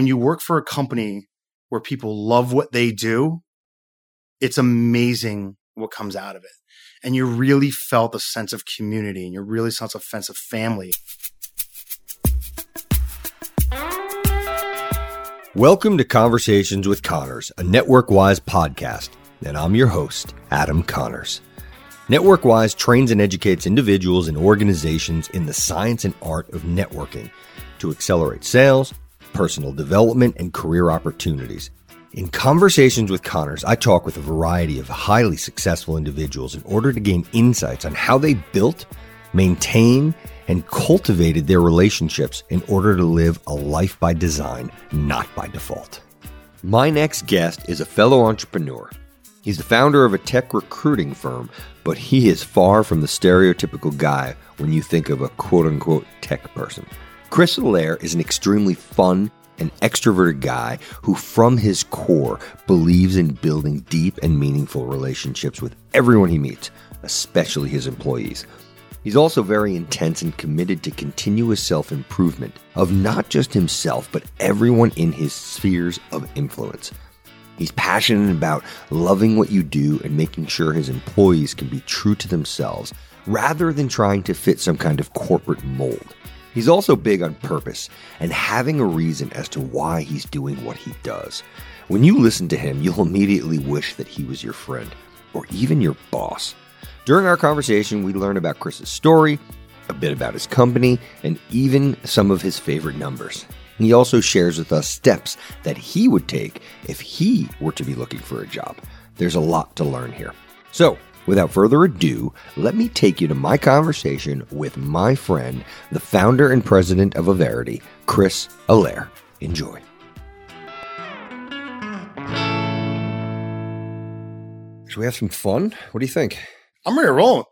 when you work for a company where people love what they do, it's amazing what comes out of it. And you really felt a sense of community and you really felt a sense of family. Welcome to Conversations with Connors, a NetworkWise podcast, and I'm your host, Adam Connors. NetworkWise trains and educates individuals and organizations in the science and art of networking to accelerate sales, personal development, and career opportunities. In conversations with Connors, I talk with a variety of highly successful individuals in order to gain insights on how they built, maintained, and cultivated their relationships in order to live a life by design, not by default. My next guest is a fellow entrepreneur. He's the founder of a tech recruiting firm, but he is far from the stereotypical guy when you think of a quote unquote tech person. Chris Allaire is an extremely fun and extroverted guy who, from his core, believes in building deep and meaningful relationships with everyone he meets, especially his employees. He's also very intense and committed to continuous self improvement of not just himself, but everyone in his spheres of influence. He's passionate about loving what you do and making sure his employees can be true to themselves rather than trying to fit some kind of corporate mold. He's also big on purpose and having a reason as to why he's doing what he does. When you listen to him, you'll immediately wish that he was your friend or even your boss. During our conversation, we learn about Chris's story, a bit about his company, and even some of his favorite numbers. He also shares with us steps that he would take if he were to be looking for a job. There's a lot to learn here. So, Without further ado, let me take you to my conversation with my friend, the founder and president of Averity, Chris Allaire. Enjoy. Should we have some fun? What do you think? I'm ready to roll.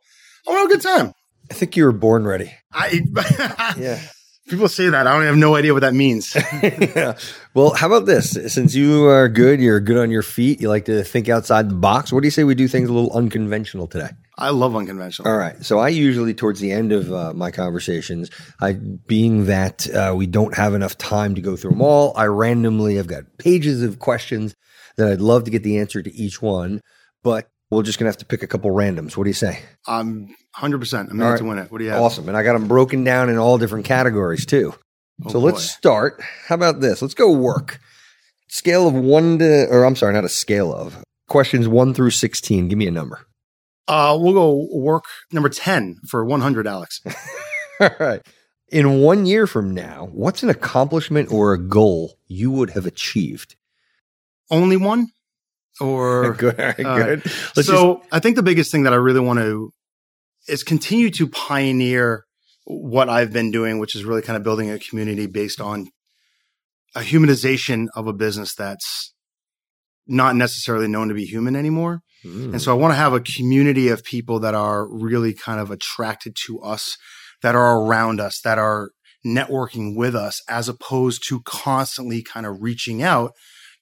Oh, I'm having a good time. I think you were born ready. I yeah. People say that. I don't have no idea what that means. yeah. Well, how about this? Since you are good, you're good on your feet, you like to think outside the box. What do you say we do things a little unconventional today? I love unconventional. All right. So I usually, towards the end of uh, my conversations, I being that uh, we don't have enough time to go through them all, I randomly, I've got pages of questions that I'd love to get the answer to each one, but we're just gonna have to pick a couple randoms. What do you say? I'm 100. percent I'm in right. to win it. What do you have? Awesome, and I got them broken down in all different categories too. Oh, so boy. let's start. How about this? Let's go work. Scale of one to, or I'm sorry, not a scale of questions one through 16. Give me a number. Uh, we'll go work number 10 for 100, Alex. all right. In one year from now, what's an accomplishment or a goal you would have achieved? Only one? Or good, uh, good. so just- I think the biggest thing that I really want to is continue to pioneer what I've been doing, which is really kind of building a community based on a humanization of a business that's not necessarily known to be human anymore. Mm. And so I want to have a community of people that are really kind of attracted to us, that are around us, that are networking with us, as opposed to constantly kind of reaching out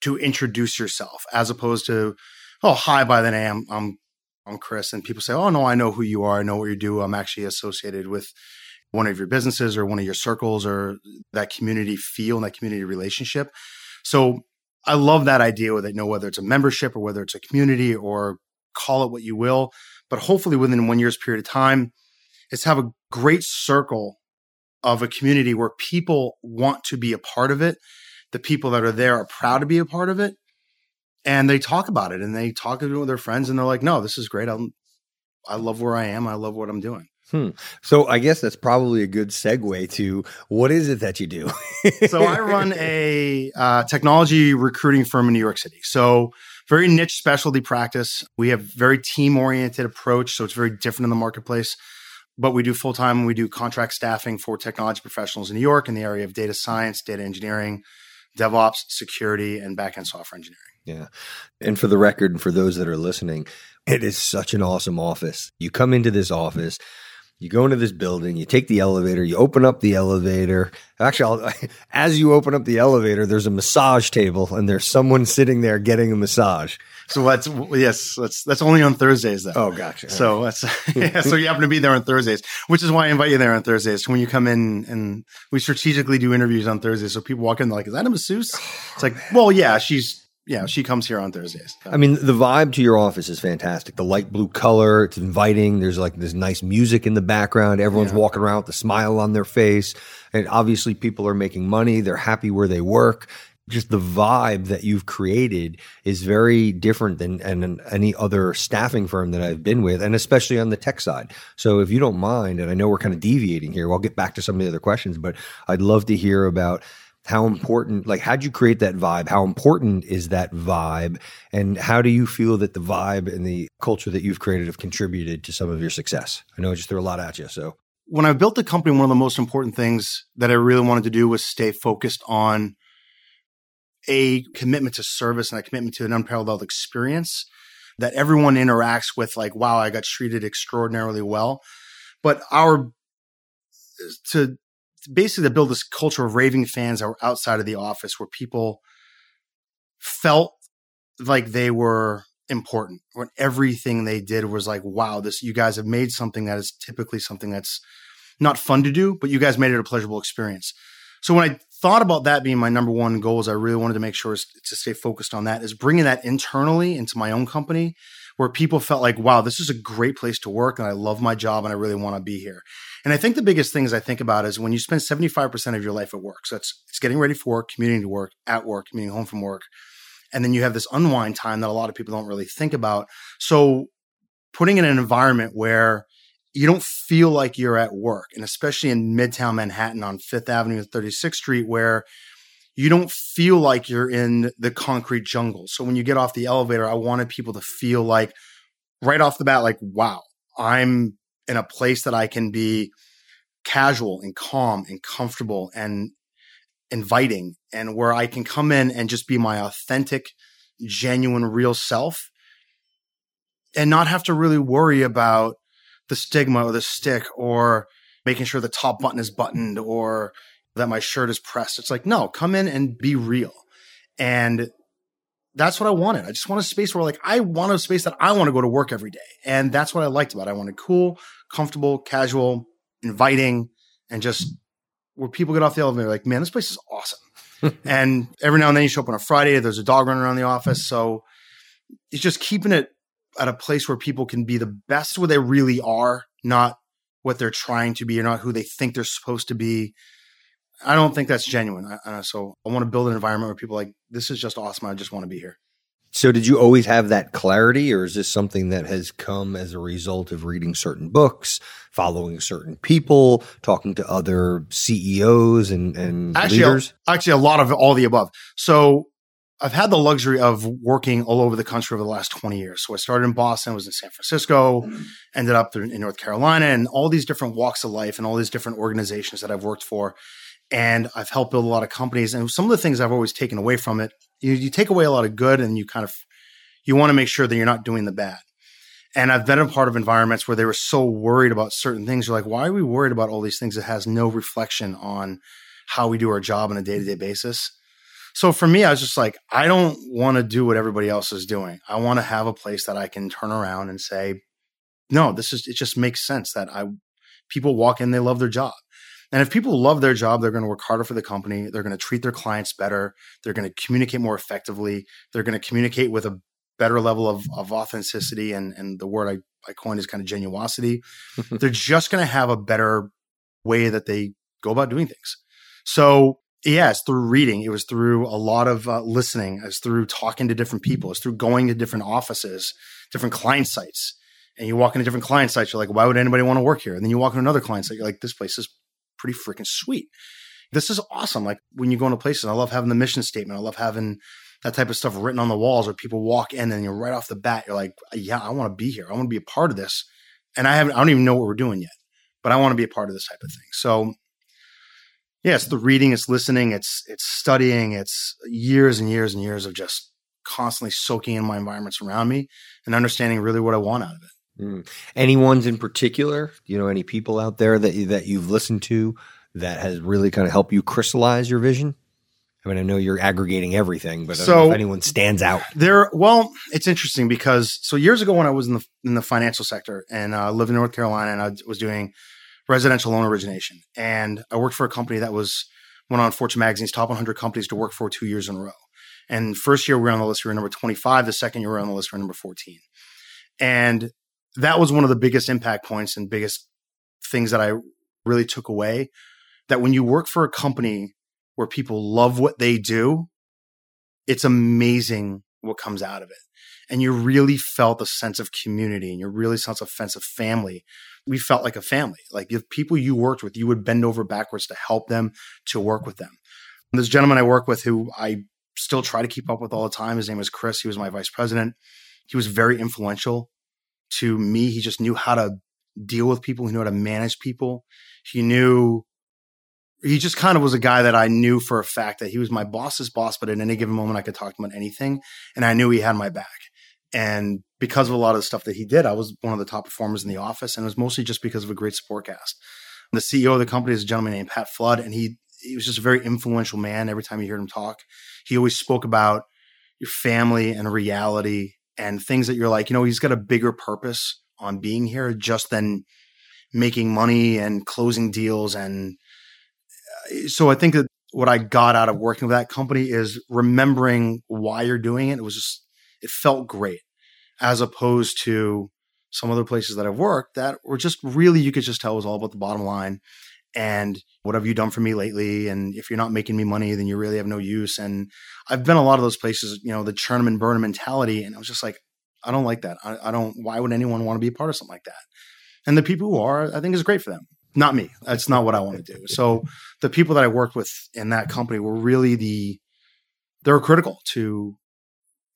to introduce yourself, as opposed to, oh, hi, by the name, I'm I'm Chris, and people say, oh no, I know who you are, I know what you do. I'm actually associated with one of your businesses or one of your circles or that community feel and that community relationship. So I love that idea where they know whether it's a membership or whether it's a community or call it what you will, but hopefully within one year's period of time, is have a great circle of a community where people want to be a part of it. The people that are there are proud to be a part of it. And they talk about it and they talk to with their friends and they're like, no, this is great. I'm, I love where I am. I love what I'm doing. Hmm. So I guess that's probably a good segue to what is it that you do? so I run a uh, technology recruiting firm in New York City. So very niche specialty practice. We have very team oriented approach, so it's very different in the marketplace. But we do full time. We do contract staffing for technology professionals in New York in the area of data science, data engineering, DevOps, security, and backend software engineering. Yeah. And for the record, and for those that are listening, it is such an awesome office. You come into this office you go into this building, you take the elevator, you open up the elevator. Actually, I'll, as you open up the elevator, there's a massage table and there's someone sitting there getting a massage. So that's yes, that's that's only on Thursdays though. Oh, gotcha. So that's yeah, so you happen to be there on Thursdays, which is why I invite you there on Thursdays. When you come in and we strategically do interviews on Thursdays, so people walk in they're like, "Is that a masseuse?" It's like, oh, well, yeah, she's yeah, she comes here on Thursdays. I mean, the vibe to your office is fantastic. The light blue color, it's inviting. There's like this nice music in the background. Everyone's yeah. walking around with a smile on their face. And obviously, people are making money. They're happy where they work. Just the vibe that you've created is very different than, than any other staffing firm that I've been with, and especially on the tech side. So, if you don't mind, and I know we're kind of deviating here, I'll get back to some of the other questions, but I'd love to hear about how important like how'd you create that vibe? How important is that vibe? And how do you feel that the vibe and the culture that you've created have contributed to some of your success? I know i just threw a lot at you so. When i built the company one of the most important things that i really wanted to do was stay focused on a commitment to service and a commitment to an unparalleled experience that everyone interacts with like wow i got treated extraordinarily well. But our to basically to build this culture of raving fans that were outside of the office where people felt like they were important when everything they did was like wow this you guys have made something that is typically something that's not fun to do but you guys made it a pleasurable experience. So when i thought about that being my number one goal is i really wanted to make sure to stay focused on that is bringing that internally into my own company where people felt like wow this is a great place to work and i love my job and i really want to be here and I think the biggest things I think about is when you spend 75% of your life at work. So it's, it's getting ready for work, commuting to work, at work, commuting home from work. And then you have this unwind time that a lot of people don't really think about. So putting in an environment where you don't feel like you're at work, and especially in Midtown Manhattan on Fifth Avenue and 36th Street, where you don't feel like you're in the concrete jungle. So when you get off the elevator, I wanted people to feel like right off the bat, like, wow, I'm in a place that I can be casual and calm and comfortable and inviting and where I can come in and just be my authentic, genuine, real self and not have to really worry about the stigma or the stick or making sure the top button is buttoned or that my shirt is pressed. It's like, no, come in and be real. And that's what I wanted. I just want a space where like I want a space that I want to go to work every day. And that's what I liked about it. I wanted cool, comfortable, casual, inviting, and just where people get off the elevator like, man, this place is awesome. and every now and then you show up on a Friday, there's a dog running around the office. So it's just keeping it at a place where people can be the best where they really are, not what they're trying to be or not who they think they're supposed to be. I don't think that's genuine. Uh, so I want to build an environment where people like, this is just awesome. I just want to be here. So, did you always have that clarity, or is this something that has come as a result of reading certain books, following certain people, talking to other CEOs and, and actually, leaders? Actually, a lot of all the above. So, I've had the luxury of working all over the country over the last 20 years. So, I started in Boston, was in San Francisco, ended up in North Carolina, and all these different walks of life and all these different organizations that I've worked for. And I've helped build a lot of companies. And some of the things I've always taken away from it you, you take away a lot of good and you kind of you want to make sure that you're not doing the bad. And I've been a part of environments where they were so worried about certain things. You're like, why are we worried about all these things that has no reflection on how we do our job on a day to day basis? So for me, I was just like, I don't want to do what everybody else is doing. I want to have a place that I can turn around and say, no, this is, it just makes sense that I, people walk in, they love their job. And if people love their job, they're going to work harder for the company. They're going to treat their clients better. They're going to communicate more effectively. They're going to communicate with a better level of, of authenticity. And, and the word I, I coined is kind of genuosity. they're just going to have a better way that they go about doing things. So yeah, through reading. It was through a lot of uh, listening. It's through talking to different people. It's through going to different offices, different client sites. And you walk into different client sites, you're like, why would anybody want to work here? And then you walk into another client site, you're like, this place is pretty freaking sweet. This is awesome. Like when you go into places, I love having the mission statement. I love having that type of stuff written on the walls where people walk in and you're right off the bat, you're like, yeah, I want to be here. I want to be a part of this. And I haven't, I don't even know what we're doing yet, but I want to be a part of this type of thing. So yeah, it's the reading, it's listening, it's, it's studying, it's years and years and years of just constantly soaking in my environments around me and understanding really what I want out of it. Mm. Any ones in particular? You know, any people out there that that you've listened to that has really kind of helped you crystallize your vision? I mean, I know you're aggregating everything, but so, if anyone stands out. There, well, it's interesting because so years ago when I was in the in the financial sector and uh, lived in North Carolina and I was doing residential loan origination, and I worked for a company that was one on Fortune magazine's top 100 companies to work for two years in a row. And first year we were on the list, we were number 25. The second year we were on the list, we were number 14. And that was one of the biggest impact points and biggest things that I really took away. That when you work for a company where people love what they do, it's amazing what comes out of it. And you really felt a sense of community and you really felt a sense of family. We felt like a family. Like if people you worked with, you would bend over backwards to help them, to work with them. And this gentleman I work with who I still try to keep up with all the time, his name was Chris. He was my vice president. He was very influential to me. He just knew how to deal with people. He knew how to manage people. He knew he just kind of was a guy that I knew for a fact that he was my boss's boss, but at any given moment I could talk to him about anything. And I knew he had my back. And because of a lot of the stuff that he did, I was one of the top performers in the office. And it was mostly just because of a great support cast. The CEO of the company is a gentleman named Pat Flood, and he he was just a very influential man. Every time you heard him talk, he always spoke about your family and reality and things that you're like, you know, he's got a bigger purpose on being here just than making money and closing deals. And uh, so I think that what I got out of working with that company is remembering why you're doing it. It was just, it felt great as opposed to some other places that I've worked that were just really, you could just tell was all about the bottom line and what have you done for me lately? And if you're not making me money, then you really have no use. And I've been a lot of those places, you know, the churn them and burn them mentality. And I was just like, I don't like that. I, I don't, why would anyone want to be a part of something like that? And the people who are, I think is great for them. Not me. That's not what I want to do. So the people that I worked with in that company were really the, they were critical to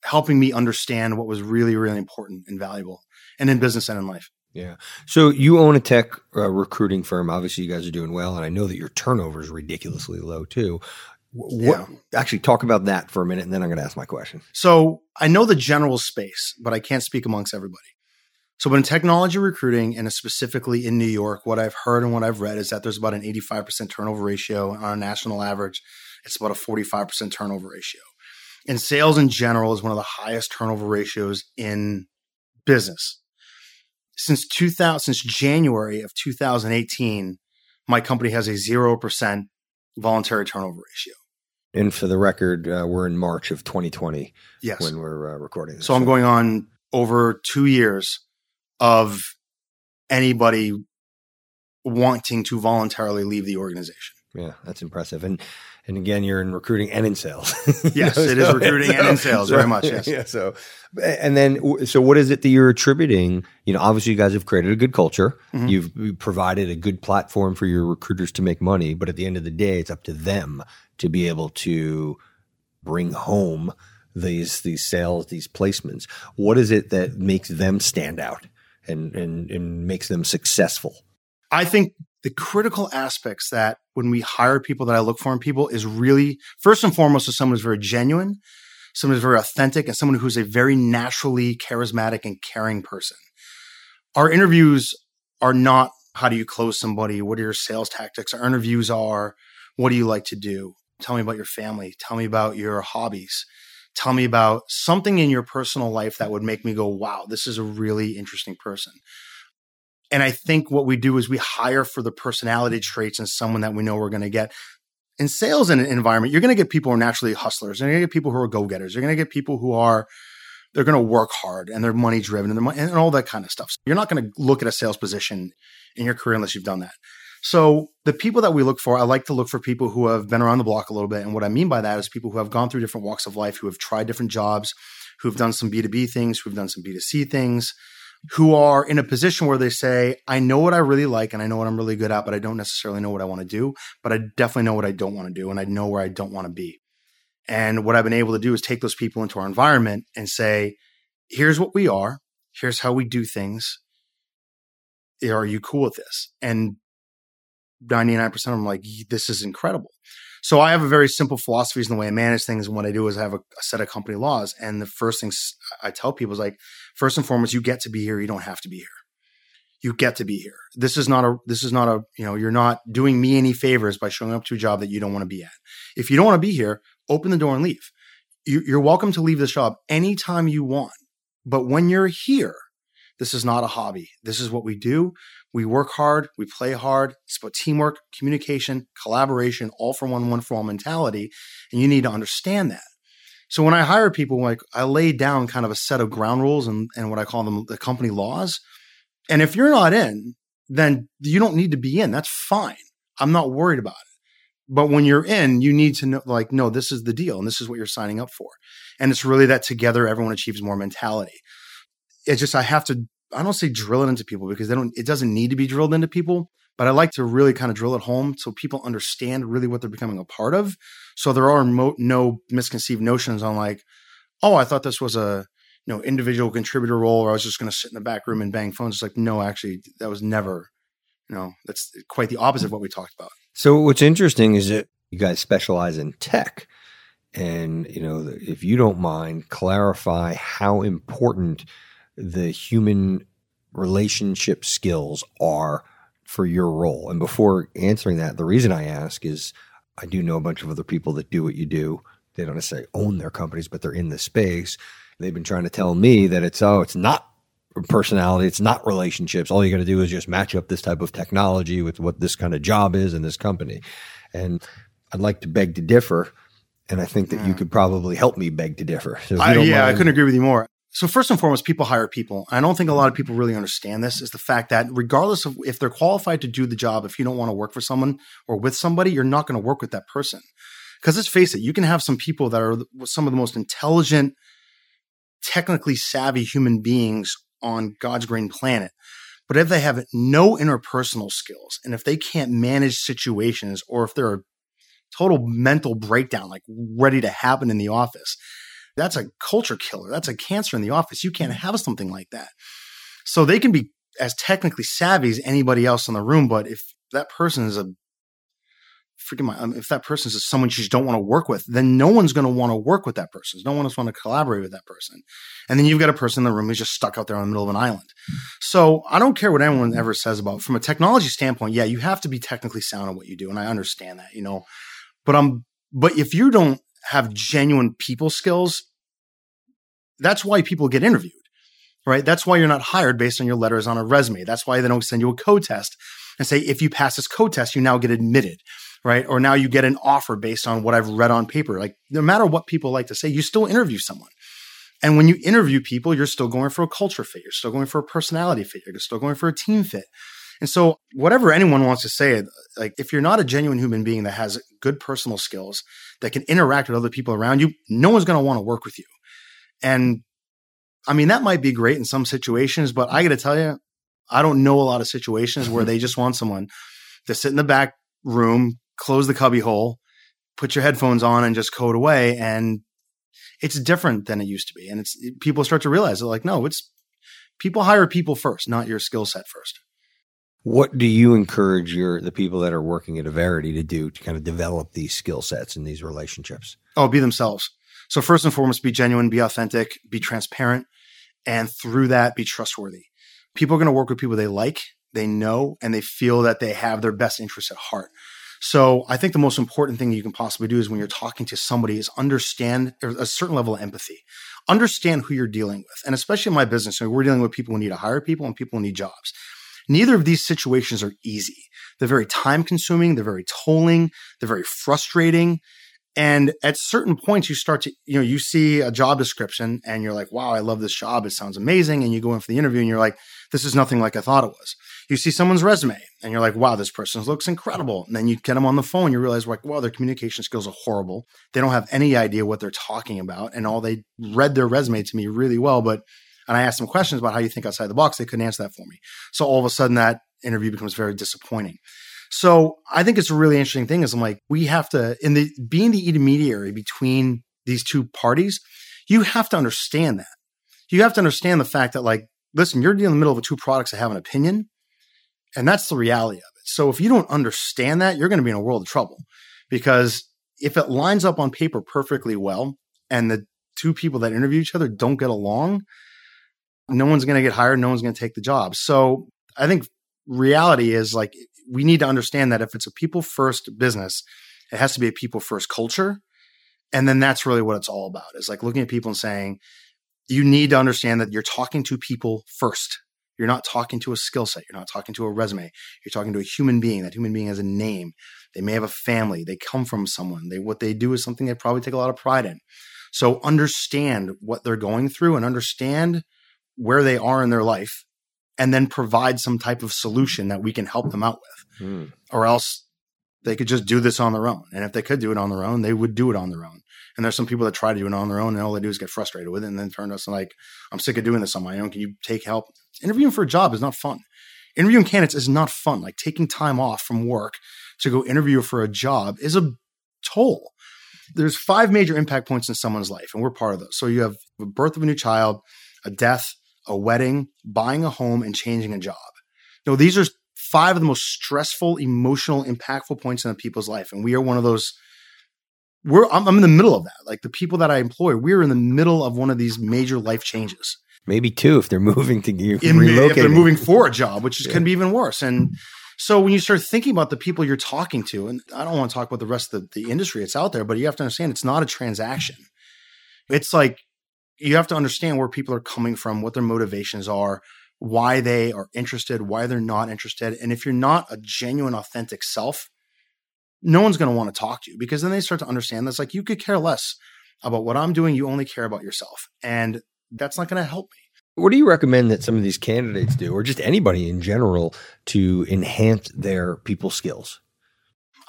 helping me understand what was really, really important and valuable and in business and in life. Yeah. So you own a tech uh, recruiting firm. Obviously, you guys are doing well, and I know that your turnover is ridiculously low too. What, yeah. Actually, talk about that for a minute, and then I'm going to ask my question. So I know the general space, but I can't speak amongst everybody. So, but in technology recruiting, and specifically in New York, what I've heard and what I've read is that there's about an 85% turnover ratio on a national average. It's about a 45% turnover ratio. And sales in general is one of the highest turnover ratios in business since 2000 since January of 2018, my company has a 0% voluntary turnover ratio. And for the record, uh, we're in March of 2020 yes. when we're uh, recording this. So I'm going on over two years of anybody wanting to voluntarily leave the organization. Yeah, that's impressive. And and again, you're in recruiting and in sales. yes, know, it so, is recruiting so, and in sales, so, very much. Yes. Yeah. So, and then, so what is it that you're attributing? You know, obviously, you guys have created a good culture. Mm-hmm. You've provided a good platform for your recruiters to make money. But at the end of the day, it's up to them to be able to bring home these these sales, these placements. What is it that makes them stand out and and, and makes them successful? I think the critical aspects that when we hire people that I look for in people is really first and foremost is someone who's very genuine, someone who's very authentic, and someone who's a very naturally charismatic and caring person. Our interviews are not how do you close somebody? What are your sales tactics? Our interviews are what do you like to do? Tell me about your family. Tell me about your hobbies. Tell me about something in your personal life that would make me go, wow, this is a really interesting person. And I think what we do is we hire for the personality traits and someone that we know we're going to get. In sales and environment, you're going to get people who are naturally hustlers. You're going to get people who are go getters. You're going to get people who are they're going to work hard and they're money driven and, and all that kind of stuff. So you're not going to look at a sales position in your career unless you've done that. So the people that we look for, I like to look for people who have been around the block a little bit. And what I mean by that is people who have gone through different walks of life, who have tried different jobs, who've done some B2B things, who've done some B2C things, who are in a position where they say, I know what I really like and I know what I'm really good at, but I don't necessarily know what I want to do. But I definitely know what I don't want to do and I know where I don't want to be. And what I've been able to do is take those people into our environment and say, here's what we are, here's how we do things. Are you cool with this? And 99% of them like, this is incredible. So I have a very simple philosophies in the way I manage things. And what I do is I have a, a set of company laws. And the first things I tell people is like, first and foremost, you get to be here. You don't have to be here. You get to be here. This is not a, this is not a, you know, you're not doing me any favors by showing up to a job that you don't want to be at. If you don't want to be here, open the door and leave. You, you're welcome to leave this job anytime you want. But when you're here, this is not a hobby. This is what we do. We work hard, we play hard. It's about teamwork, communication, collaboration, all for one, one for all mentality. And you need to understand that. So when I hire people, like I lay down kind of a set of ground rules and, and what I call them the company laws. And if you're not in, then you don't need to be in. That's fine. I'm not worried about it. But when you're in, you need to know, like, no, this is the deal and this is what you're signing up for. And it's really that together everyone achieves more mentality it's just I have to I don't say drill it into people because they don't it doesn't need to be drilled into people, but I like to really kind of drill it home so people understand really what they're becoming a part of. So there are mo- no misconceived notions on like, oh, I thought this was a you know individual contributor role, or I was just going to sit in the back room and bang phones. It's like, no, actually, that was never. You know, that's quite the opposite of what we talked about. So what's interesting is that you guys specialize in tech. And, you know, if you don't mind, clarify how important the human relationship skills are for your role. And before answering that, the reason I ask is I do know a bunch of other people that do what you do. They don't necessarily own their companies, but they're in the space. They've been trying to tell me that it's, oh, it's not personality, it's not relationships. All you got to do is just match up this type of technology with what this kind of job is in this company. And I'd like to beg to differ. And I think that you could probably help me beg to differ. So I, yeah, mind, I couldn't agree with you more. So first and foremost, people hire people. I don't think a lot of people really understand this is the fact that regardless of if they're qualified to do the job, if you don't want to work for someone or with somebody, you're not going to work with that person. Because let's face it, you can have some people that are some of the most intelligent, technically savvy human beings on God's green planet. But if they have no interpersonal skills and if they can't manage situations or if they're a total mental breakdown, like ready to happen in the office, that's a culture killer. That's a cancer in the office. You can't have something like that. So they can be as technically savvy as anybody else in the room, but if that person is a freaking my, um, if that person is someone you just don't want to work with, then no one's going to want to work with that person. No one's going to collaborate with that person. And then you've got a person in the room who's just stuck out there in the middle of an island. So I don't care what anyone ever says about from a technology standpoint. Yeah, you have to be technically sound in what you do. And I understand that, you know, but I'm, but if you don't have genuine people skills, that's why people get interviewed, right? That's why you're not hired based on your letters on a resume. That's why they don't send you a code test and say, if you pass this code test, you now get admitted, right? Or now you get an offer based on what I've read on paper. Like no matter what people like to say, you still interview someone. And when you interview people, you're still going for a culture fit. You're still going for a personality fit. You're still going for a team fit. And so, whatever anyone wants to say, like if you're not a genuine human being that has good personal skills, that can interact with other people around you, no one's going to want to work with you. And I mean, that might be great in some situations, but I got to tell you, I don't know a lot of situations where mm-hmm. they just want someone to sit in the back room, close the cubby hole, put your headphones on, and just code away. And it's different than it used to be. And it's people start to realize they're like, no, it's people hire people first, not your skill set first. What do you encourage your the people that are working at Averity to do to kind of develop these skill sets and these relationships? Oh, be themselves. So first and foremost, be genuine, be authentic, be transparent, and through that, be trustworthy. People are going to work with people they like, they know, and they feel that they have their best interests at heart. So I think the most important thing you can possibly do is when you're talking to somebody is understand a certain level of empathy. Understand who you're dealing with. And especially in my business, we're dealing with people who need to hire people and people who need jobs. Neither of these situations are easy. They're very time consuming. They're very tolling. They're very frustrating. And at certain points, you start to, you know, you see a job description and you're like, wow, I love this job. It sounds amazing. And you go in for the interview and you're like, this is nothing like I thought it was. You see someone's resume and you're like, wow, this person looks incredible. And then you get them on the phone, you realize, like, wow, their communication skills are horrible. They don't have any idea what they're talking about. And all they read their resume to me really well. But, and I asked them questions about how you think outside the box. They couldn't answer that for me. So all of a sudden, that interview becomes very disappointing. So I think it's a really interesting thing is I'm like, we have to, in the being the intermediary between these two parties, you have to understand that. You have to understand the fact that, like, listen, you're in the middle of two products that have an opinion, and that's the reality of it. So if you don't understand that, you're going to be in a world of trouble because if it lines up on paper perfectly well and the two people that interview each other don't get along, no one's going to get hired. No one's going to take the job. So I think reality is like we need to understand that if it's a people first business, it has to be a people first culture. And then that's really what it's all about is like looking at people and saying, you need to understand that you're talking to people first. You're not talking to a skill set. You're not talking to a resume. You're talking to a human being. That human being has a name. They may have a family. They come from someone. They what they do is something they probably take a lot of pride in. So understand what they're going through and understand where they are in their life and then provide some type of solution that we can help them out with. Mm. Or else they could just do this on their own. And if they could do it on their own, they would do it on their own. And there's some people that try to do it on their own and all they do is get frustrated with it and then turn to us and like, I'm sick of doing this on my own. Can you take help? Interviewing for a job is not fun. Interviewing candidates is not fun. Like taking time off from work to go interview for a job is a toll. There's five major impact points in someone's life, and we're part of those. So you have the birth of a new child, a death, a wedding, buying a home, and changing a job. You know, these are five of the most stressful, emotional, impactful points in a people's life. And we are one of those. We're I'm, I'm in the middle of that. Like the people that I employ, we're in the middle of one of these major life changes. Maybe two if they're moving to you. If they're moving for a job, which is, yeah. can be even worse. And so when you start thinking about the people you're talking to, and I don't want to talk about the rest of the, the industry that's out there, but you have to understand it's not a transaction. It's like you have to understand where people are coming from, what their motivations are, why they are interested, why they're not interested. And if you're not a genuine, authentic self, no one's going to want to talk to you because then they start to understand that's Like you could care less about what I'm doing. You only care about yourself. And that's not going to help me. What do you recommend that some of these candidates do, or just anybody in general, to enhance their people skills?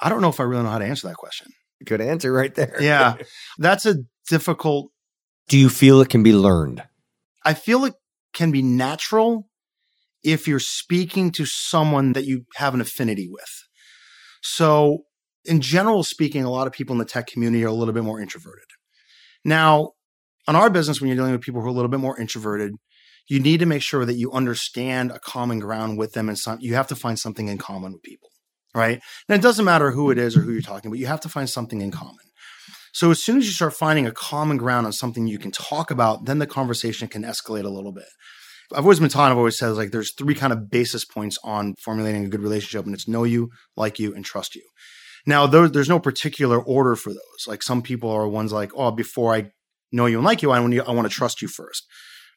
I don't know if I really know how to answer that question. Good answer right there. yeah. That's a difficult. Do you feel it can be learned? I feel it can be natural if you're speaking to someone that you have an affinity with. So, in general speaking, a lot of people in the tech community are a little bit more introverted. Now, on our business, when you're dealing with people who are a little bit more introverted, you need to make sure that you understand a common ground with them and some, you have to find something in common with people, right? And it doesn't matter who it is or who you're talking, but you have to find something in common. So as soon as you start finding a common ground on something you can talk about, then the conversation can escalate a little bit. I've always been taught, I've always said like there's three kind of basis points on formulating a good relationship, and it's know you, like you, and trust you. Now, there, there's no particular order for those. Like some people are ones like, oh, before I know you and like you, I want, you, I want to trust you first.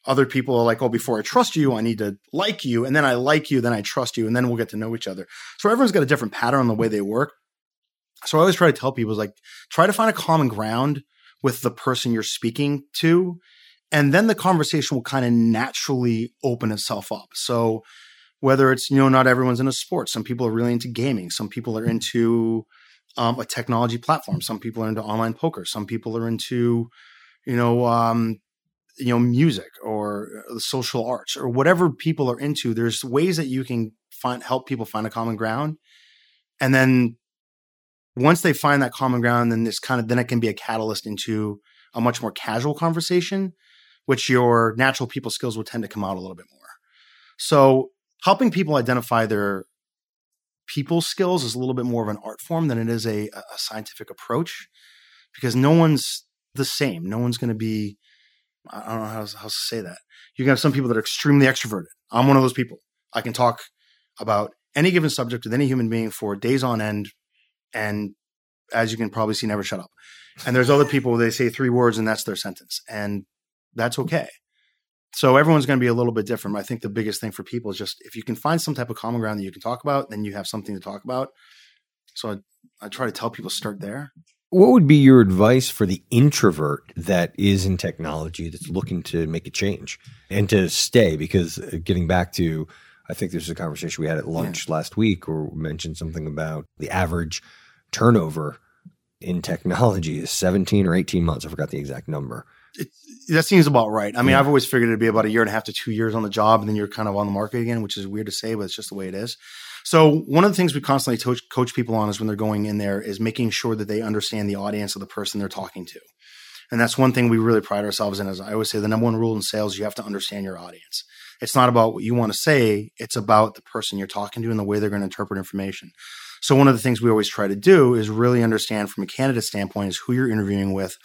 Other people are like, oh, before I trust you, I need to like you. And then I like you, then I trust you, and then we'll get to know each other. So everyone's got a different pattern on the way they work. So I always try to tell people is like, try to find a common ground with the person you're speaking to and then the conversation will kind of naturally open itself up. So whether it's you know not everyone's into sports, some people are really into gaming, some people are into um, a technology platform, some people are into online poker, some people are into you know um, you know music or the social arts or whatever people are into. There's ways that you can find help people find a common ground, and then once they find that common ground, then this kind of then it can be a catalyst into a much more casual conversation which your natural people skills will tend to come out a little bit more. So helping people identify their people skills is a little bit more of an art form than it is a, a scientific approach because no one's the same. No one's going to be, I don't know how, how to say that. You can have some people that are extremely extroverted. I'm one of those people. I can talk about any given subject with any human being for days on end. And as you can probably see, never shut up. And there's other people, they say three words and that's their sentence. And that's okay. So everyone's going to be a little bit different. I think the biggest thing for people is just if you can find some type of common ground that you can talk about, then you have something to talk about. So I, I try to tell people start there. What would be your advice for the introvert that is in technology that's looking to make a change and to stay? Because uh, getting back to, I think there's a conversation we had at lunch yeah. last week or mentioned something about the average turnover in technology is 17 or 18 months. I forgot the exact number it, that seems about right. I mean, yeah. I've always figured it'd be about a year and a half to two years on the job, and then you're kind of on the market again, which is weird to say, but it's just the way it is. So one of the things we constantly coach, coach people on is when they're going in there is making sure that they understand the audience of the person they're talking to. And that's one thing we really pride ourselves in. As I always say, the number one rule in sales, you have to understand your audience. It's not about what you want to say; it's about the person you're talking to and the way they're going to interpret information. So one of the things we always try to do is really understand from a candidate standpoint is who you're interviewing with,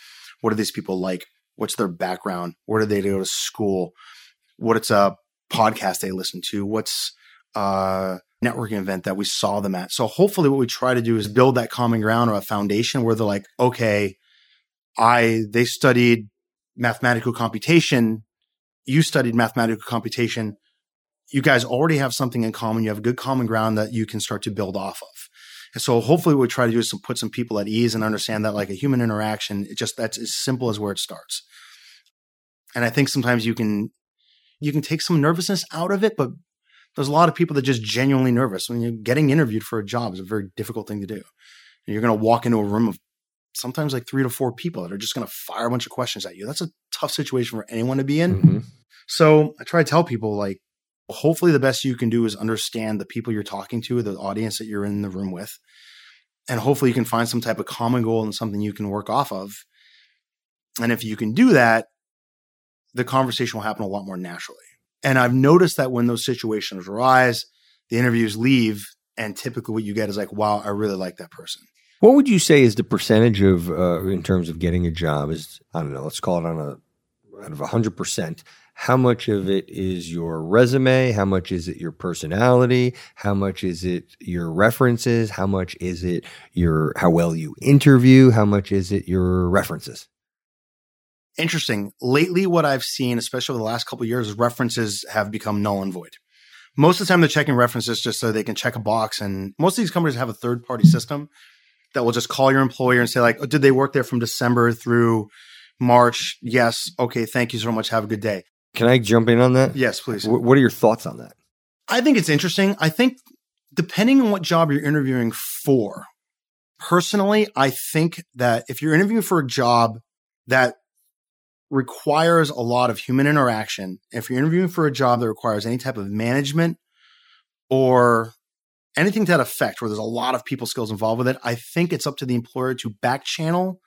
what are these people like, what's their background, where did they go to school, what it's a podcast they listen to, what's a networking event that we saw them at. So hopefully what we try to do is build that common ground or a foundation where they're like, okay, I they studied mathematical computation, you studied mathematical computation. You guys already have something in common. You have a good common ground that you can start to build off of. And so hopefully what we try to do is put some people at ease and understand that like a human interaction, it just that's as simple as where it starts. And I think sometimes you can you can take some nervousness out of it, but there's a lot of people that just genuinely nervous. When you're getting interviewed for a job is a very difficult thing to do. You're going to walk into a room of sometimes like three to four people that are just going to fire a bunch of questions at you. That's a tough situation for anyone to be in. Mm-hmm. So I try to tell people like, hopefully the best you can do is understand the people you're talking to, the audience that you're in the room with. And hopefully you can find some type of common goal and something you can work off of. And if you can do that, the conversation will happen a lot more naturally. And I've noticed that when those situations arise, the interviews leave, and typically what you get is like, wow, I really like that person. What would you say is the percentage of, uh, in terms of getting a job? Is I don't know, let's call it on a out of hundred percent. How much of it is your resume? How much is it your personality? How much is it your references? How much is it your how well you interview? How much is it your references? interesting. Lately, what I've seen, especially over the last couple years, is references have become null and void. Most of the time, they're checking references just so they can check a box. And most of these companies have a third party system that will just call your employer and say, like, oh, did they work there from December through March? Yes. Okay. Thank you so much. Have a good day. Can I jump in on that? Yes, please. W- what are your thoughts on that? I think it's interesting. I think depending on what job you're interviewing for, personally, I think that if you're interviewing for a job that requires a lot of human interaction. If you're interviewing for a job that requires any type of management or anything to that effect, where there's a lot of people skills involved with it, I think it's up to the employer to back channel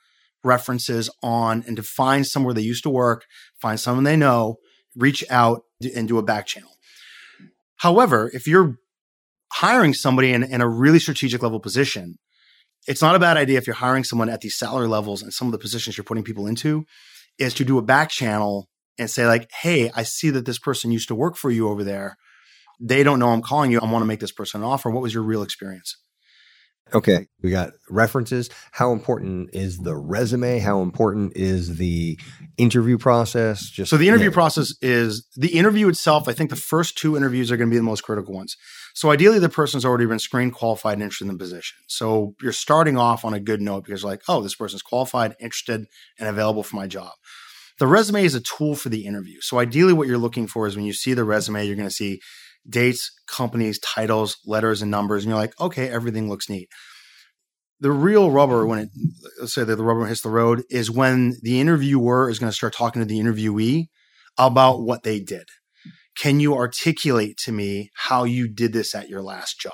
references on and to find somewhere they used to work, find someone they know, reach out and do a back channel. However, if you're hiring somebody in, in a really strategic level position, it's not a bad idea if you're hiring someone at these salary levels and some of the positions you're putting people into is to do a back channel and say like, "Hey, I see that this person used to work for you over there. They don't know I'm calling you. I want to make this person an offer. What was your real experience?" Okay, we got references. How important is the resume? How important is the interview process? Just so the interview yeah. process is the interview itself. I think the first two interviews are going to be the most critical ones. So ideally, the person's already been screened, qualified, and interested in the position. So you're starting off on a good note because like, oh, this person's qualified, interested, and available for my job. The resume is a tool for the interview. So ideally, what you're looking for is when you see the resume, you're going to see dates, companies, titles, letters, and numbers, and you're like, okay, everything looks neat. The real rubber, when it let's say that the rubber hits the road, is when the interviewer is going to start talking to the interviewee about what they did. Can you articulate to me how you did this at your last job?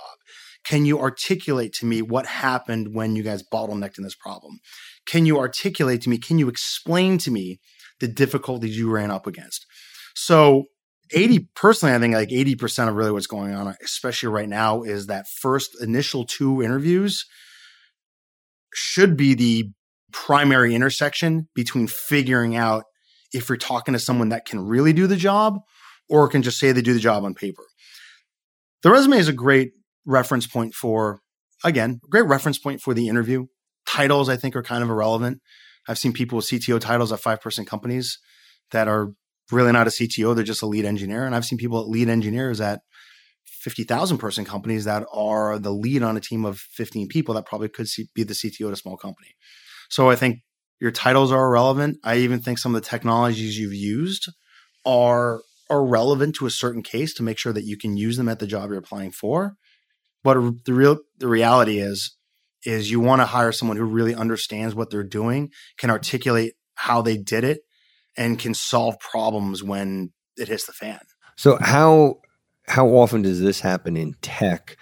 Can you articulate to me what happened when you guys bottlenecked in this problem? Can you articulate to me? Can you explain to me the difficulties you ran up against? So 80 personally, I think like 80% of really what's going on, especially right now, is that first initial two interviews should be the primary intersection between figuring out if you're talking to someone that can really do the job or can just say they do the job on paper. The resume is a great reference point for, again, great reference point for the interview. Titles, I think, are kind of irrelevant. I've seen people with CTO titles at five person companies that are really not a CTO, they're just a lead engineer. And I've seen people at lead engineers at 50,000 person companies that are the lead on a team of 15 people that probably could be the CTO at a small company. So I think your titles are irrelevant. I even think some of the technologies you've used are are relevant to a certain case to make sure that you can use them at the job you're applying for. But the real the reality is is you want to hire someone who really understands what they're doing, can articulate how they did it, and can solve problems when it hits the fan. So how how often does this happen in tech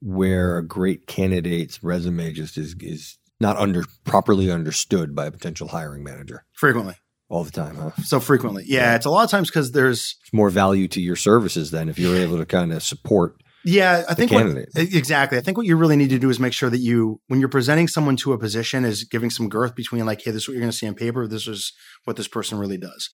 where a great candidate's resume just is is not under properly understood by a potential hiring manager? Frequently. All the time, huh? So frequently. Yeah, it's a lot of times because there's it's more value to your services then if you're able to kind of support Yeah, I think what, exactly. I think what you really need to do is make sure that you, when you're presenting someone to a position, is giving some girth between like, hey, this is what you're going to see on paper. This is what this person really does.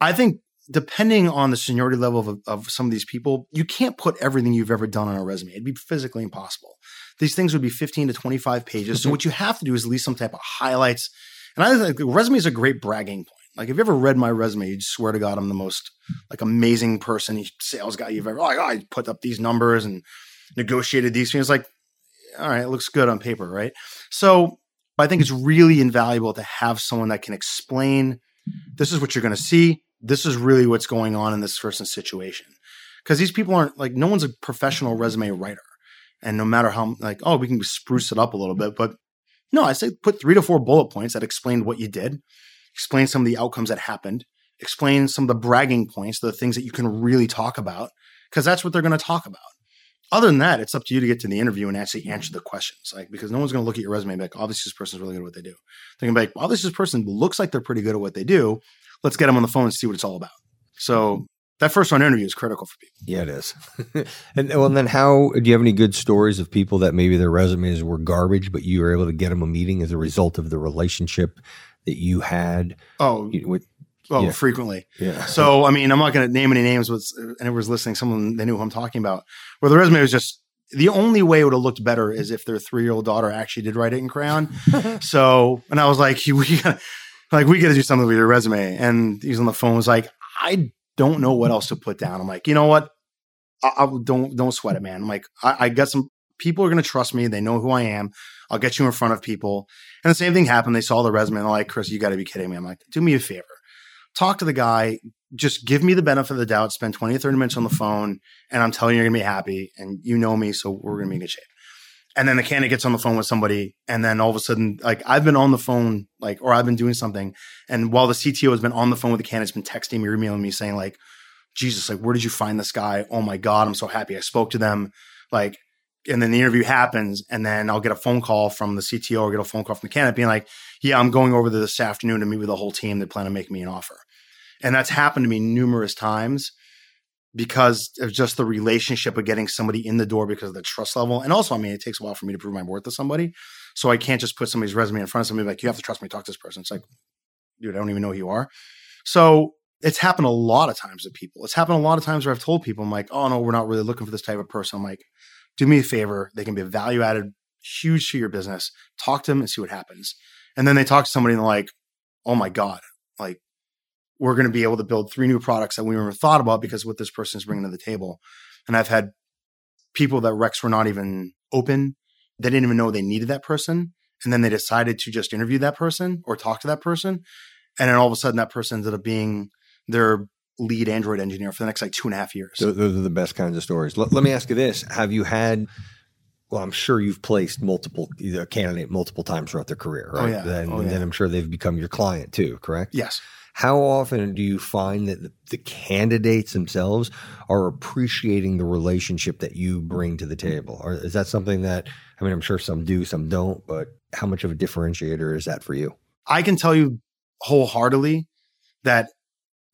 I think depending on the seniority level of, of some of these people, you can't put everything you've ever done on a resume. It'd be physically impossible. These things would be 15 to 25 pages. So mm-hmm. what you have to do is at least some type of highlights. And I think resume is a great bragging point. Like if you ever read my resume, you'd swear to God I'm the most like amazing person, sales guy you've ever. Like oh, I put up these numbers and negotiated these things. Like, all right, it looks good on paper, right? So I think it's really invaluable to have someone that can explain. This is what you're going to see. This is really what's going on in this person's situation. Because these people aren't like no one's a professional resume writer, and no matter how like oh we can spruce it up a little bit, but no, I say put three to four bullet points that explain what you did explain some of the outcomes that happened, explain some of the bragging points, the things that you can really talk about, because that's what they're going to talk about. Other than that, it's up to you to get to the interview and actually answer the questions. Like, because no one's going to look at your resume and be like, obviously, this person's really good at what they do. They're going to be like, obviously, this person looks like they're pretty good at what they do. Let's get them on the phone and see what it's all about. So that first round interview is critical for people. Yeah, it is. and well, and then how do you have any good stories of people that maybe their resumes were garbage, but you were able to get them a meeting as a result of the relationship that you had? Oh, with Oh, Yeah. frequently. yeah, So, I mean, I'm not going to name any names, but anyone's listening, someone they knew who I'm talking about. Where the resume was just the only way it would have looked better is if their three year old daughter actually did write it in crayon. so, and I was like, we gotta, like, we got to do something with your resume. And he's on the phone, was like, I don't know what else to put down. I'm like, you know what? I, I don't don't sweat it, man. I'm like, I, I got some people are going to trust me. They know who I am. I'll get you in front of people. And the same thing happened. They saw the resume and they're like, Chris, you got to be kidding me. I'm like, do me a favor. Talk to the guy. Just give me the benefit of the doubt. Spend 20 or 30 minutes on the phone. And I'm telling you, you're going to be happy. And you know me. So we're going to be in good shape. And then the candidate gets on the phone with somebody. And then all of a sudden, like I've been on the phone, like, or I've been doing something. And while the CTO has been on the phone with the candidate, has been texting me emailing me saying, like, Jesus, like, where did you find this guy? Oh my God, I'm so happy I spoke to them. Like, and then the interview happens, and then I'll get a phone call from the CTO or get a phone call from the candidate being like, Yeah, I'm going over there this afternoon to meet with the whole team. They plan on making me an offer. And that's happened to me numerous times because of just the relationship of getting somebody in the door because of the trust level. And also, I mean, it takes a while for me to prove my worth to somebody. So I can't just put somebody's resume in front of somebody like, you have to trust me, talk to this person. It's like, dude, I don't even know who you are. So it's happened a lot of times to people. It's happened a lot of times where I've told people, I'm like, oh no, we're not really looking for this type of person. I'm like, do me a favor. They can be value added, huge to your business. Talk to them and see what happens. And then they talk to somebody and they're like, oh my God, like we're going to be able to build three new products that we never thought about because what this person is bringing to the table. And I've had people that reqs were not even open. They didn't even know they needed that person. And then they decided to just interview that person or talk to that person. And then all of a sudden that person ended up being their lead Android engineer for the next like two and a half years. Those, those are the best kinds of stories. Let, let me ask you this: Have you had? Well, I'm sure you've placed multiple a candidate multiple times throughout their career, oh, right? Oh, yeah. Then, Oh, yeah. then I'm sure they've become your client too, correct? yes. How often do you find that the, the candidates themselves are appreciating the relationship that you bring to the table? Or is that something that I mean, I'm sure some do, some don't, but how much of a differentiator is that for you? I can tell you wholeheartedly that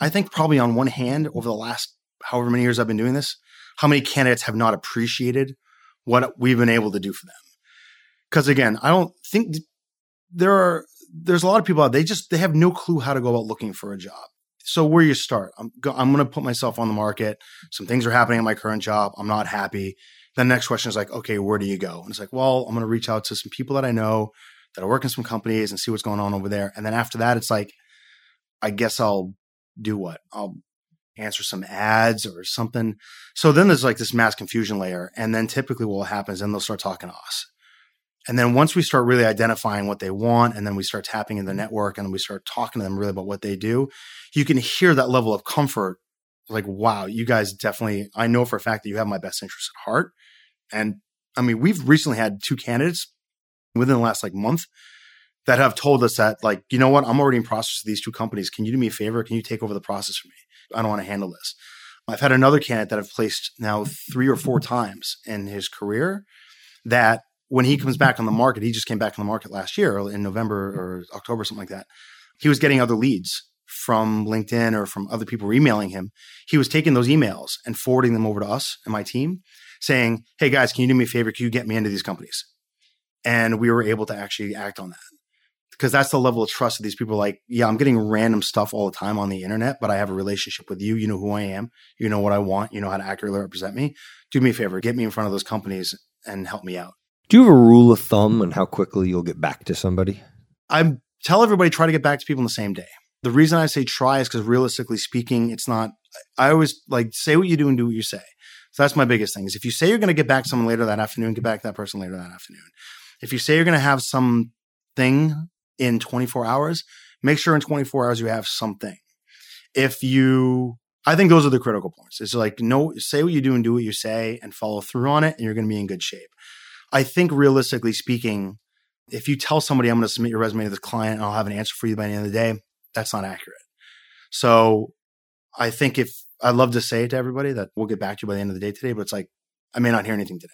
I think probably on one hand, over the last however many years I've been doing this, how many candidates have not appreciated what we've been able to do for them. Because again, I don't think there are there's a lot of people out they just they have no clue how to go about looking for a job. So where you start, I'm go, I'm going to put myself on the market. Some things are happening at my current job. I'm not happy. The next question is like, okay, where do you go? And it's like, well, I'm going to reach out to some people that I know that are working some companies and see what's going on over there. And then after that, it's like, I guess I'll do what? I'll answer some ads or something. So then there's like this mass confusion layer. And then typically what happens, then they'll start talking to us. And then once we start really identifying what they want, and then we start tapping in the network and we start talking to them really about what they do, you can hear that level of comfort. Like, wow, you guys definitely, I know for a fact that you have my best interest at heart. And I mean, we've recently had two candidates within the last like month that have told us that, like, you know what, I'm already in process with these two companies. Can you do me a favor? Can you take over the process for me? I don't want to handle this. I've had another candidate that I've placed now three or four times in his career that when he comes back on the market, he just came back on the market last year in November or October, something like that. He was getting other leads from LinkedIn or from other people emailing him. He was taking those emails and forwarding them over to us and my team. saying, Hey guys, can you do me a favor? Can you get me into these companies? And we were able to actually act on that because that's the level of trust of these people. Like, yeah, I'm getting random stuff all the time on the internet, but I have a relationship with you. You know who I am. You know what I want. You know how to accurately represent me. Do me a favor, get me in front of those companies and help me out. Do you have a rule of thumb on how quickly you'll get back to somebody? I tell everybody try to get back to people in the same day. The reason I say try is because realistically speaking, it's not. I always like say what you do and do what you say. So that's my biggest thing. Is if you say you're going to get back to someone later that afternoon, get back to that person later that afternoon. If you say you're going to have something in 24 hours, make sure in 24 hours you have something. If you, I think those are the critical points. It's like, no, say what you do and do what you say and follow through on it, and you're going to be in good shape. I think realistically speaking, if you tell somebody I'm going to submit your resume to this client and I'll have an answer for you by the end of the day, that's not accurate. So I think if I'd love to say it to everybody that we'll get back to you by the end of the day today, but it's like, I may not hear anything today.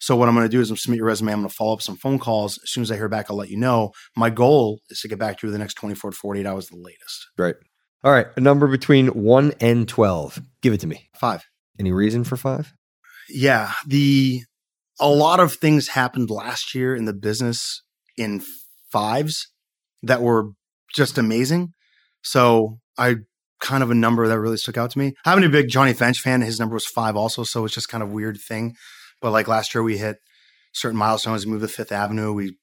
So what I'm going to do is I'm submit your resume. I'm going to follow up some phone calls. As soon as I hear back, I'll let you know. My goal is to get back to you the next 24 to 48 hours, the latest. Right. All right. A number between one and 12. Give it to me. Five. Any reason for five? Yeah. The, a lot of things happened last year in the business in fives that were just amazing. So I kind of a number that really stuck out to me. I'm a big Johnny Bench fan. His number was five also. So it's just kind of weird thing. But like last year, we hit certain milestones. We moved to Fifth Avenue. We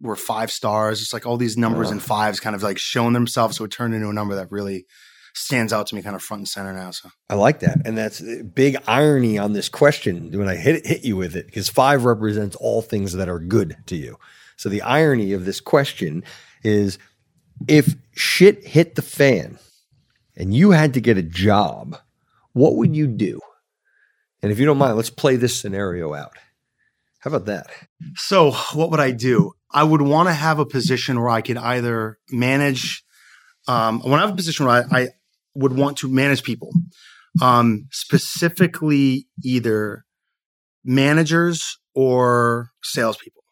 were five stars. It's like all these numbers and fives kind of like showing themselves. So it turned into a number that really stands out to me kind of front and center now. So I like that. And that's big irony on this question when I hit hit you with it, because five represents all things that are good to you. So the irony of this question is if shit hit the fan and you had to get a job, what would you do? And if you don't mind, let's play this scenario out. How about that? So, what would I do? I would want to have a position where I could either manage. Um, want to have a position where I, I would want to manage people, um, specifically either managers or salespeople,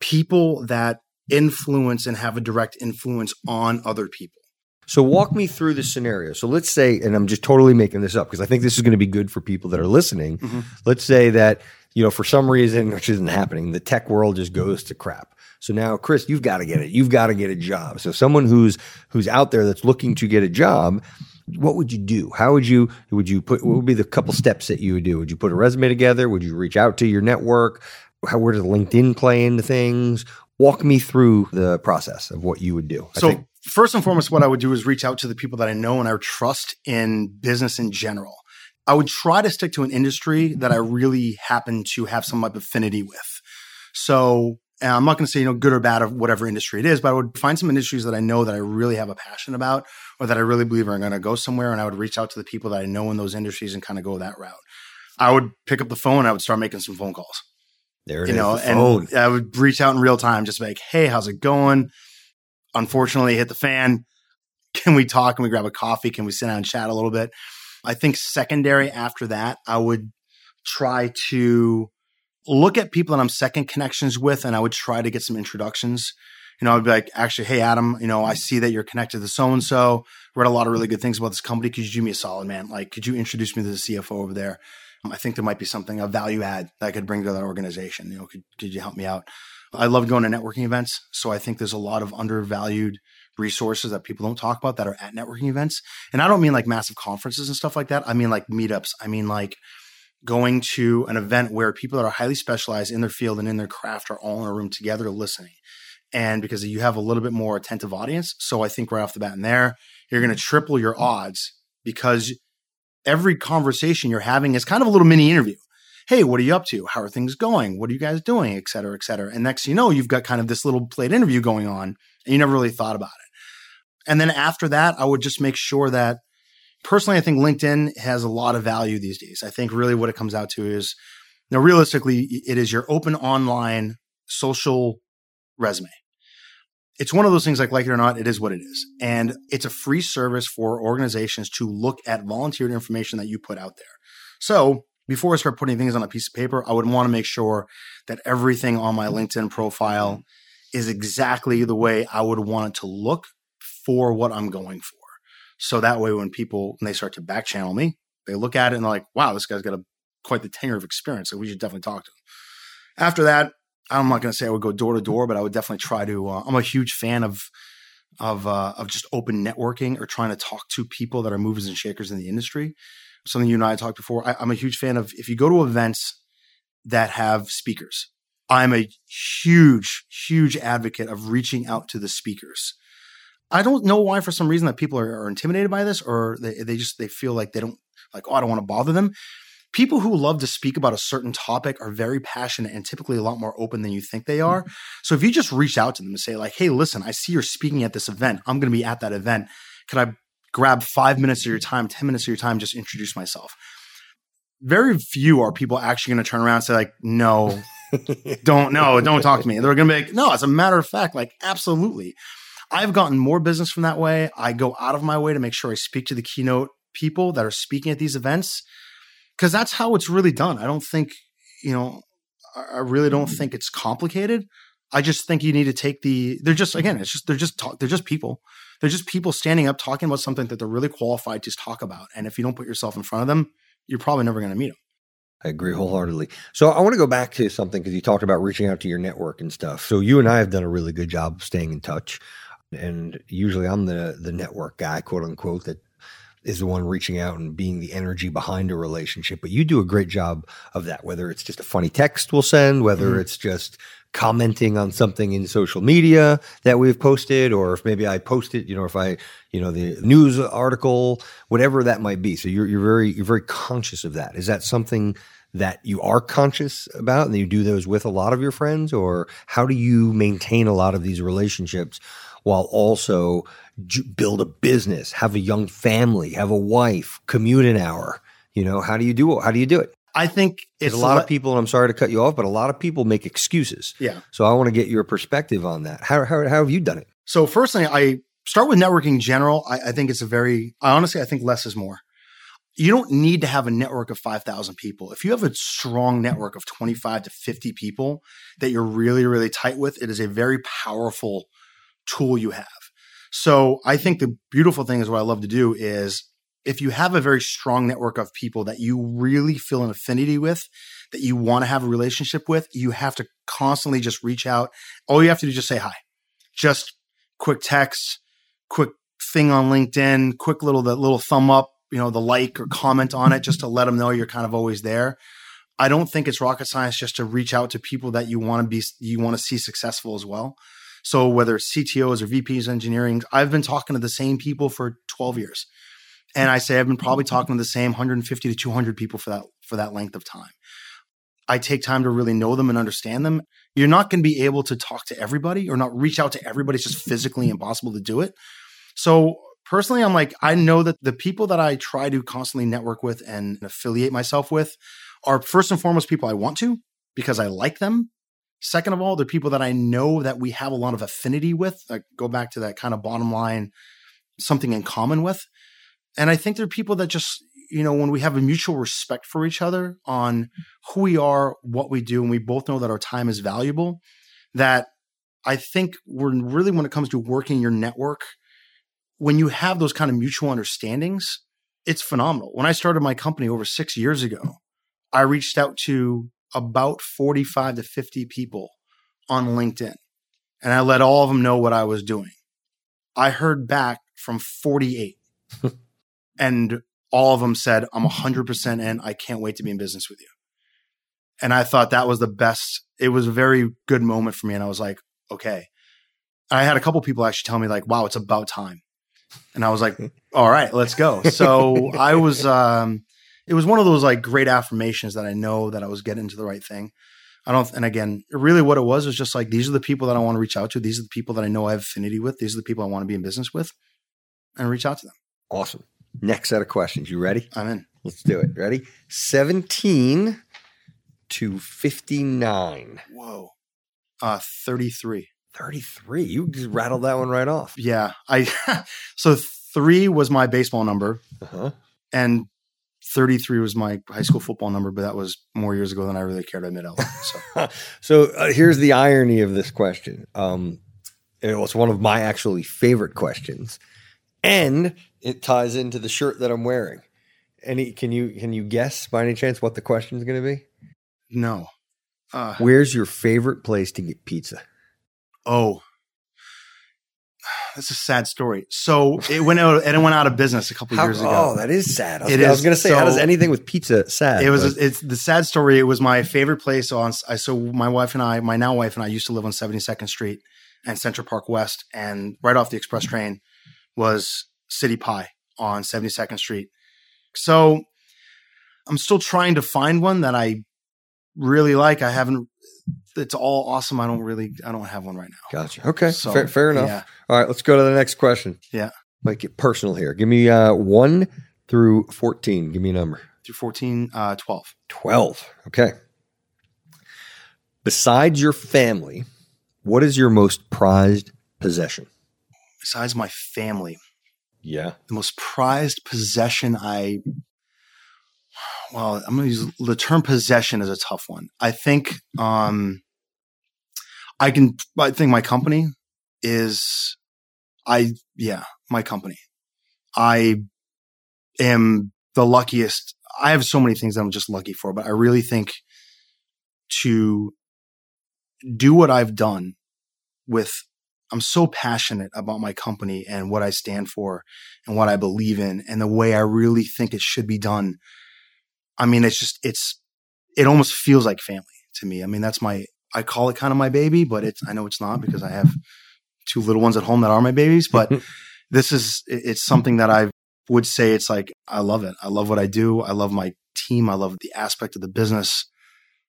people that influence and have a direct influence on other people. So walk me through the scenario. So let's say, and I'm just totally making this up because I think this is going to be good for people that are listening. Mm-hmm. Let's say that, you know, for some reason, which isn't happening, the tech world just goes to crap. So now, Chris, you've got to get it. You've got to get a job. So someone who's who's out there that's looking to get a job, what would you do? How would you would you put? What would be the couple steps that you would do? Would you put a resume together? Would you reach out to your network? How where does LinkedIn play into things? Walk me through the process of what you would do. I so think first and foremost, what I would do is reach out to the people that I know and I trust in business in general. I would try to stick to an industry that I really happen to have some type of affinity with. So I'm not going to say, you know, good or bad of whatever industry it is, but I would find some industries that I know that I really have a passion about or that I really believe are going to go somewhere. And I would reach out to the people that I know in those industries and kind of go that route. I would pick up the phone. I would start making some phone calls. There it you is, know, and I would reach out in real time, just like, "Hey, how's it going? Unfortunately hit the fan. Can we talk? Can we grab a coffee? Can we sit down and chat a little bit? I think secondary after that, I would try to look at people that I'm second connections with and I would try to get some introductions. You know, I'd be like, actually, hey, Adam, you know, I see that you're connected to so and so. Read a lot of really good things about this company. Could you do me a solid, man? Like, could you introduce me to the CFO over there? Um, I think there might be something, a value add that I could bring to that organization. You know, could, could you help me out? I love going to networking events. So I think there's a lot of undervalued resources that people don't talk about that are at networking events. And I don't mean like massive conferences and stuff like that. I mean like meetups. I mean like going to an event where people that are highly specialized in their field and in their craft are all in a room together listening. And because you have a little bit more attentive audience. So I think right off the bat in there, you're going to triple your odds because every conversation you're having is kind of a little mini interview hey, what are you up to? How are things going? What are you guys doing? Et cetera, et cetera. And next you know, you've got kind of this little plate interview going on and you never really thought about it. And then after that, I would just make sure that personally, I think LinkedIn has a lot of value these days. I think really what it comes out to is, now, realistically, it is your open online social resume. It's one of those things like like it or not, it is what it is. And it's a free service for organizations to look at volunteered information that you put out there. So before I start putting things on a piece of paper, I would want to make sure that everything on my LinkedIn profile is exactly the way I would want it to look for what I'm going for. So that way, when people, when they start to back channel me, they look at it and they're like, wow, this guy's got a quite the tenure of experience. So we should definitely talk to him. After that, I'm not going to say I would go door to door, but I would definitely try to. Uh, I'm a huge fan of of uh, of just open networking or trying to talk to people that are movers and shakers in the industry. Something you and I talked before. I, I'm a huge fan of if you go to events that have speakers. I'm a huge, huge advocate of reaching out to the speakers. I don't know why, for some reason, that people are, are intimidated by this, or they, they just they feel like they don't like. Oh, I don't want to bother them people who love to speak about a certain topic are very passionate and typically a lot more open than you think they are. Mm-hmm. So if you just reach out to them and say like, "Hey, listen, I see you're speaking at this event. I'm going to be at that event. Could I grab 5 minutes of your time, 10 minutes of your time just introduce myself?" Very few are people actually going to turn around and say like, "No, don't no, don't talk to me." They're going to be like, "No, as a matter of fact, like absolutely." I've gotten more business from that way. I go out of my way to make sure I speak to the keynote people that are speaking at these events because that's how it's really done. I don't think, you know, I really don't think it's complicated. I just think you need to take the. They're just again, it's just they're just talk, they're just people. They're just people standing up talking about something that they're really qualified to talk about. And if you don't put yourself in front of them, you're probably never going to meet them. I agree wholeheartedly. So I want to go back to something because you talked about reaching out to your network and stuff. So you and I have done a really good job of staying in touch. And usually I'm the the network guy, quote unquote, that is the one reaching out and being the energy behind a relationship. But you do a great job of that, whether it's just a funny text we'll send, whether mm-hmm. it's just commenting on something in social media that we've posted, or if maybe I posted, you know, if I, you know, the news article, whatever that might be. So you're, you're very, you're very conscious of that. Is that something that you are conscious about and you do those with a lot of your friends or how do you maintain a lot of these relationships while also build a business, have a young family, have a wife, commute an hour. You know, how do you do it? How do you do it? I think it's a lot le- of people, and I'm sorry to cut you off, but a lot of people make excuses. Yeah. So I want to get your perspective on that. How, how, how have you done it? So first thing, I start with networking in general. I, I think it's a very, I honestly, I think less is more. You don't need to have a network of 5,000 people. If you have a strong network of 25 to 50 people that you're really, really tight with, it is a very powerful tool you have. So I think the beautiful thing is what I love to do is if you have a very strong network of people that you really feel an affinity with, that you want to have a relationship with, you have to constantly just reach out. All you have to do is just say hi. Just quick text, quick thing on LinkedIn, quick little the little thumb up, you know, the like or comment on it just to let them know you're kind of always there. I don't think it's rocket science just to reach out to people that you want to be you want to see successful as well. So whether it's CTOs or VPs engineering, I've been talking to the same people for 12 years. And I say I've been probably mm-hmm. talking to the same 150 to 200 people for that for that length of time. I take time to really know them and understand them. You're not going to be able to talk to everybody or not reach out to everybody. It's just physically impossible to do it. So personally, I'm like, I know that the people that I try to constantly network with and affiliate myself with are first and foremost people I want to because I like them Second of all, they're people that I know that we have a lot of affinity with. I go back to that kind of bottom line, something in common with. And I think there are people that just, you know, when we have a mutual respect for each other on who we are, what we do, and we both know that our time is valuable, that I think we're really, when it comes to working your network, when you have those kind of mutual understandings, it's phenomenal. When I started my company over six years ago, I reached out to about 45 to 50 people on LinkedIn and I let all of them know what I was doing. I heard back from 48 and all of them said, I'm 100% in. I can't wait to be in business with you. And I thought that was the best. It was a very good moment for me. And I was like, okay. And I had a couple people actually tell me like, wow, it's about time. And I was like, all right, let's go. So I was, um, it was one of those like great affirmations that I know that I was getting to the right thing. I don't, and again, really what it was was just like, these are the people that I want to reach out to. These are the people that I know I have affinity with. These are the people I want to be in business with and reach out to them. Awesome. Next set of questions. You ready? I'm in. Let's do it. Ready? 17 to 59. Whoa. Uh, 33. 33. You just rattled that one right off. Yeah. I, so three was my baseball number. Uh-huh. And 33 was my high school football number, but that was more years ago than I really cared to admit out So, so uh, here's the irony of this question. Um, it was one of my actually favorite questions, and it ties into the shirt that I'm wearing. any can you can you guess by any chance what the question is going to be? No. Uh, Where's your favorite place to get pizza? Oh, that's a sad story. So it went out and it went out of business a couple how, years ago. Oh, that is sad. I was, I was going to say, so, how does anything with pizza sad? It was. But. It's the sad story. It was my favorite place on. I so my wife and I, my now wife and I, used to live on Seventy Second Street and Central Park West, and right off the express train was City Pie on Seventy Second Street. So I'm still trying to find one that I really like. I haven't it's all awesome. I don't really, I don't have one right now. Gotcha. Okay. So, fair, fair, enough. Yeah. All right. Let's go to the next question. Yeah. Make it personal here. Give me uh, one through 14. Give me a number. Through 14, uh, 12. 12. Okay. Besides your family, what is your most prized possession? Besides my family. Yeah. The most prized possession I well, I'm going to use the term possession is a tough one. I think um, I can. I think my company is. I yeah, my company. I am the luckiest. I have so many things that I'm just lucky for, but I really think to do what I've done with I'm so passionate about my company and what I stand for and what I believe in and the way I really think it should be done I mean, it's just, it's, it almost feels like family to me. I mean, that's my, I call it kind of my baby, but it's, I know it's not because I have two little ones at home that are my babies, but this is, it's something that I would say it's like, I love it. I love what I do. I love my team. I love the aspect of the business.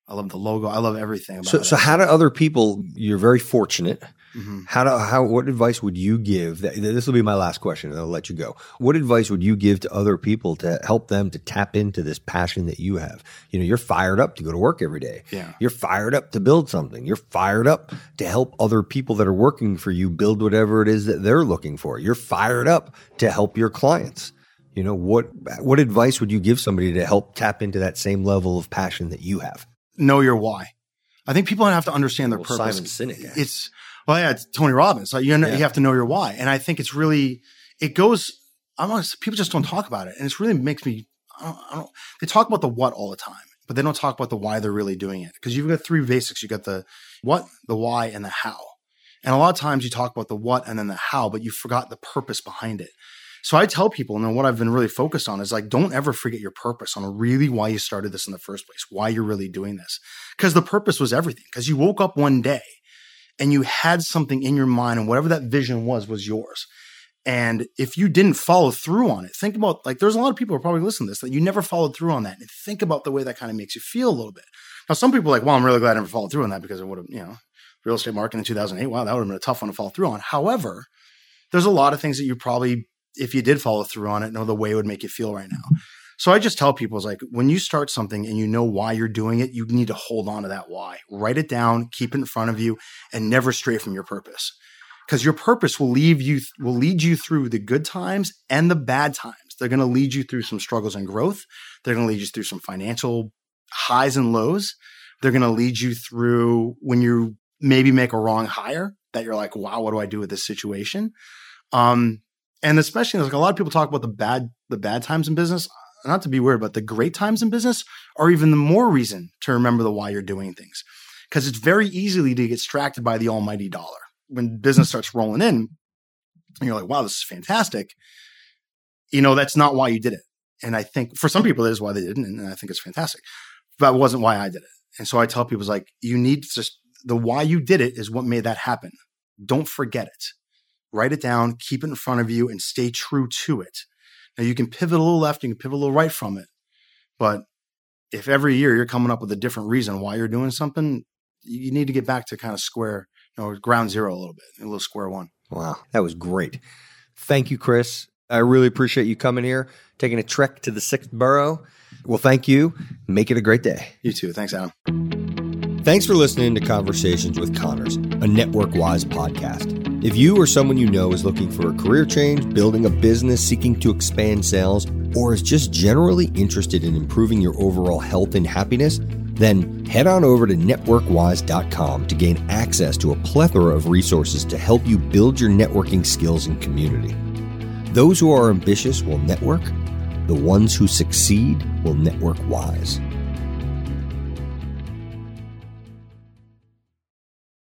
I love the logo. I love everything about so, it. So, how do other people? You're very fortunate. Mm-hmm. How do how what advice would you give? This will be my last question, and I'll let you go. What advice would you give to other people to help them to tap into this passion that you have? You know, you're fired up to go to work every day. Yeah, you're fired up to build something. You're fired up to help other people that are working for you build whatever it is that they're looking for. You're fired up to help your clients. You know what? What advice would you give somebody to help tap into that same level of passion that you have? Know your why. I think people have to understand their well, purpose. Simon Sinek. It's well, yeah, it's Tony Robbins. You know, yeah. you have to know your why, and I think it's really it goes. I'm honest, people just don't talk about it, and it really makes me. I don't, I don't, They talk about the what all the time, but they don't talk about the why they're really doing it. Because you've got three basics. You got the what, the why, and the how. And a lot of times you talk about the what and then the how, but you forgot the purpose behind it. So I tell people, and what I've been really focused on is like, don't ever forget your purpose on really why you started this in the first place, why you're really doing this. Because the purpose was everything. Because you woke up one day and you had something in your mind and whatever that vision was was yours and if you didn't follow through on it think about like there's a lot of people who are probably listening to this that you never followed through on that and think about the way that kind of makes you feel a little bit now some people are like well i'm really glad i never followed through on that because it would have you know real estate market in 2008 wow that would have been a tough one to follow through on however there's a lot of things that you probably if you did follow through on it know the way it would make you feel right now so I just tell people, it's like when you start something and you know why you're doing it, you need to hold on to that why. Write it down, keep it in front of you, and never stray from your purpose. Because your purpose will leave you will lead you through the good times and the bad times. They're going to lead you through some struggles and growth. They're going to lead you through some financial highs and lows. They're going to lead you through when you maybe make a wrong hire that you're like, wow, what do I do with this situation? Um, and especially like a lot of people talk about the bad the bad times in business not to be weird, but the great times in business are even the more reason to remember the why you're doing things. Because it's very easily to get distracted by the almighty dollar. When business starts rolling in, and you're like, wow, this is fantastic. You know, that's not why you did it. And I think for some people, that is why they didn't. And I think it's fantastic. But it wasn't why I did it. And so I tell people, it's like, you need just, the why you did it is what made that happen. Don't forget it. Write it down, keep it in front of you, and stay true to it. Now you can pivot a little left, you can pivot a little right from it. But if every year you're coming up with a different reason why you're doing something, you need to get back to kind of square, you know, ground zero a little bit, a little square one. Wow, that was great. Thank you, Chris. I really appreciate you coming here, taking a trek to the sixth borough. Well, thank you. Make it a great day. You too. Thanks, Adam. Thanks for listening to Conversations with Connors, a network wise podcast. If you or someone you know is looking for a career change, building a business, seeking to expand sales, or is just generally interested in improving your overall health and happiness, then head on over to networkwise.com to gain access to a plethora of resources to help you build your networking skills and community. Those who are ambitious will network, The ones who succeed will network wise.